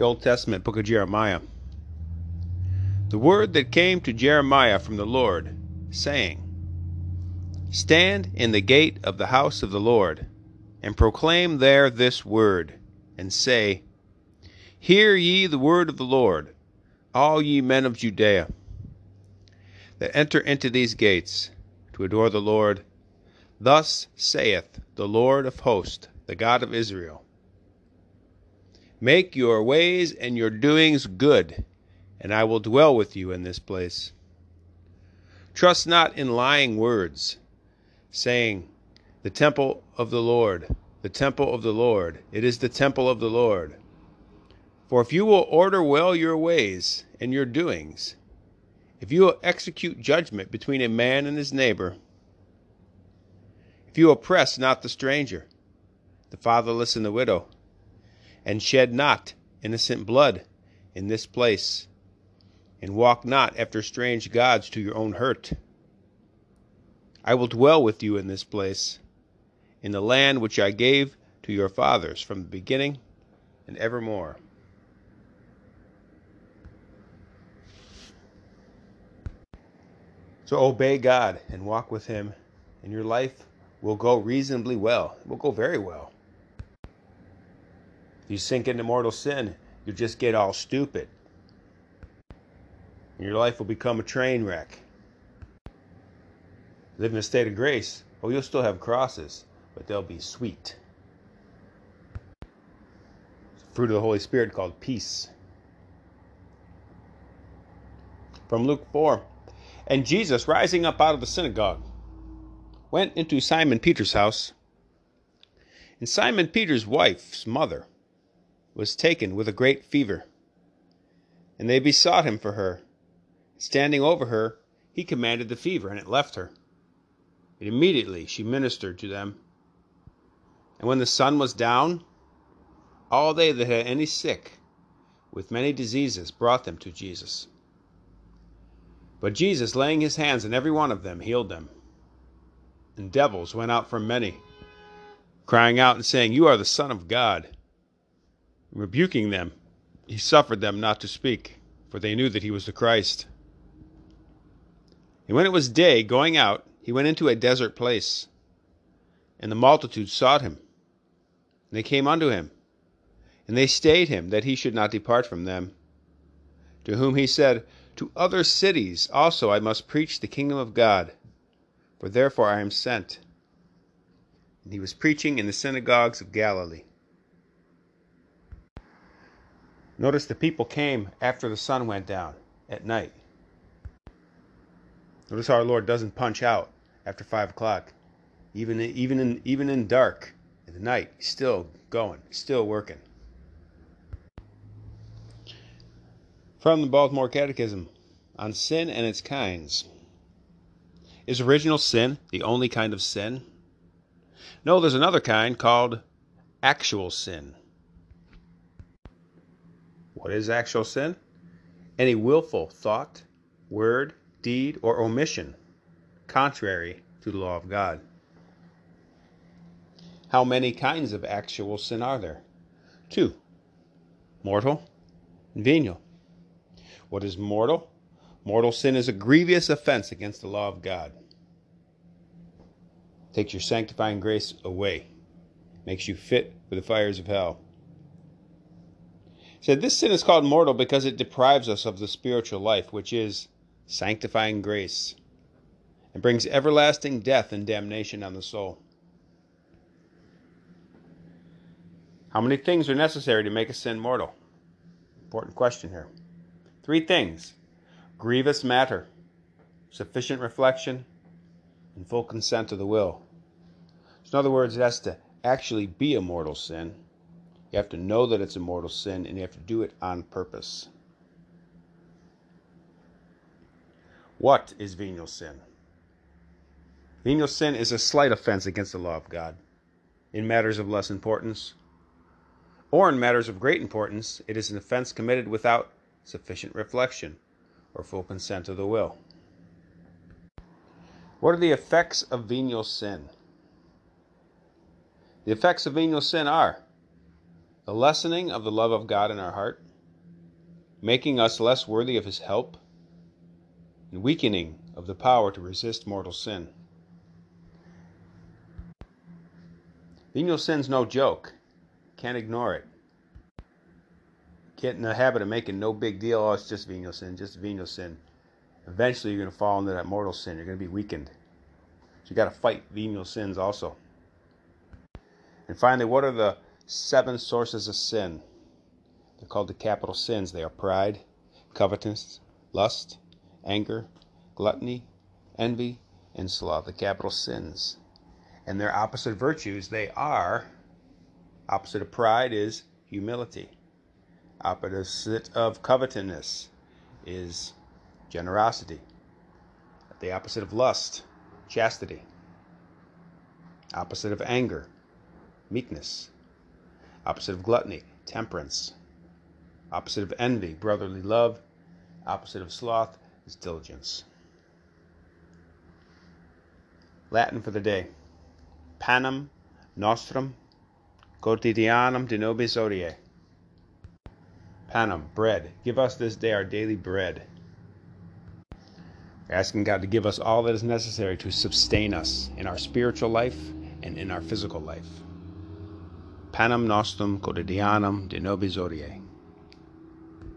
the Old Testament book of Jeremiah. The word that came to Jeremiah from the Lord, saying, Stand in the gate of the house of the Lord, and proclaim there this word, and say, Hear ye the word of the Lord, all ye men of Judea, that enter into these gates to adore the Lord. Thus saith the Lord of hosts, the God of Israel Make your ways and your doings good, and I will dwell with you in this place. Trust not in lying words, saying, The temple of the Lord, the temple of the Lord, it is the temple of the Lord. For if you will order well your ways and your doings, if you will execute judgment between a man and his neighbor, if you oppress not the stranger, the fatherless and the widow, and shed not innocent blood in this place, and walk not after strange gods to your own hurt. I will dwell with you in this place, in the land which I gave to your fathers from the beginning and evermore. So obey God and walk with Him, and your life will go reasonably well. It will go very well. You sink into mortal sin, you'll just get all stupid. Your life will become a train wreck. Live in a state of grace, oh, you'll still have crosses, but they'll be sweet. It's fruit of the Holy Spirit called peace. From Luke 4 And Jesus, rising up out of the synagogue, went into Simon Peter's house. And Simon Peter's wife's mother was taken with a great fever. And they besought him for her. Standing over her, he commanded the fever, and it left her. And immediately she ministered to them. And when the sun was down, all they that had any sick with many diseases brought them to Jesus. But Jesus, laying his hands on every one of them, healed them. And devils went out from many, crying out and saying, You are the Son of God. Rebuking them, he suffered them not to speak, for they knew that he was the Christ. And when it was day, going out, he went into a desert place. And the multitude sought him. And they came unto him. And they stayed him, that he should not depart from them. To whom he said, To other cities also I must preach the kingdom of God, for therefore I am sent. And he was preaching in the synagogues of Galilee. Notice the people came after the sun went down at night. Notice how our Lord doesn't punch out after five o'clock, even even in even in dark in the night. He's still going, still working. From the Baltimore Catechism on sin and its kinds. Is original sin the only kind of sin? No, there's another kind called actual sin. What is actual sin? Any willful thought, word, deed, or omission contrary to the law of God. How many kinds of actual sin are there? Two mortal and venial. What is mortal? Mortal sin is a grievous offense against the law of God. Takes your sanctifying grace away, makes you fit for the fires of hell. Said this sin is called mortal because it deprives us of the spiritual life, which is sanctifying grace, and brings everlasting death and damnation on the soul. How many things are necessary to make a sin mortal? Important question here. Three things grievous matter, sufficient reflection, and full consent of the will. So in other words, it has to actually be a mortal sin. You have to know that it's a mortal sin, and you have to do it on purpose. What is venial sin? Venial sin is a slight offense against the law of God in matters of less importance, or in matters of great importance, it is an offense committed without sufficient reflection or full consent of the will. What are the effects of venial sin? The effects of venial sin are the lessening of the love of God in our heart, making us less worthy of his help, and weakening of the power to resist mortal sin. Venial sin's no joke. Can't ignore it. Get in the habit of making no big deal. Oh, it's just venial sin, just venial sin. Eventually, you're going to fall into that mortal sin. You're going to be weakened. So you got to fight venial sins also. And finally, what are the seven sources of sin? They're called the capital sins. They are pride, covetousness, lust, anger, gluttony, envy, and sloth. The capital sins. And their opposite virtues, they are opposite of pride is humility. Opposite of covetousness is generosity. The opposite of lust, chastity. Opposite of anger, meekness. Opposite of gluttony, temperance. Opposite of envy, brotherly love. Opposite of sloth is diligence. Latin for the day Panem nostrum quotidianum da nobis hodie. Panem, bread. Give us this day our daily bread. Asking God to give us all that is necessary to sustain us in our spiritual life and in our physical life. panem nostrum quotidianum de nobis hodie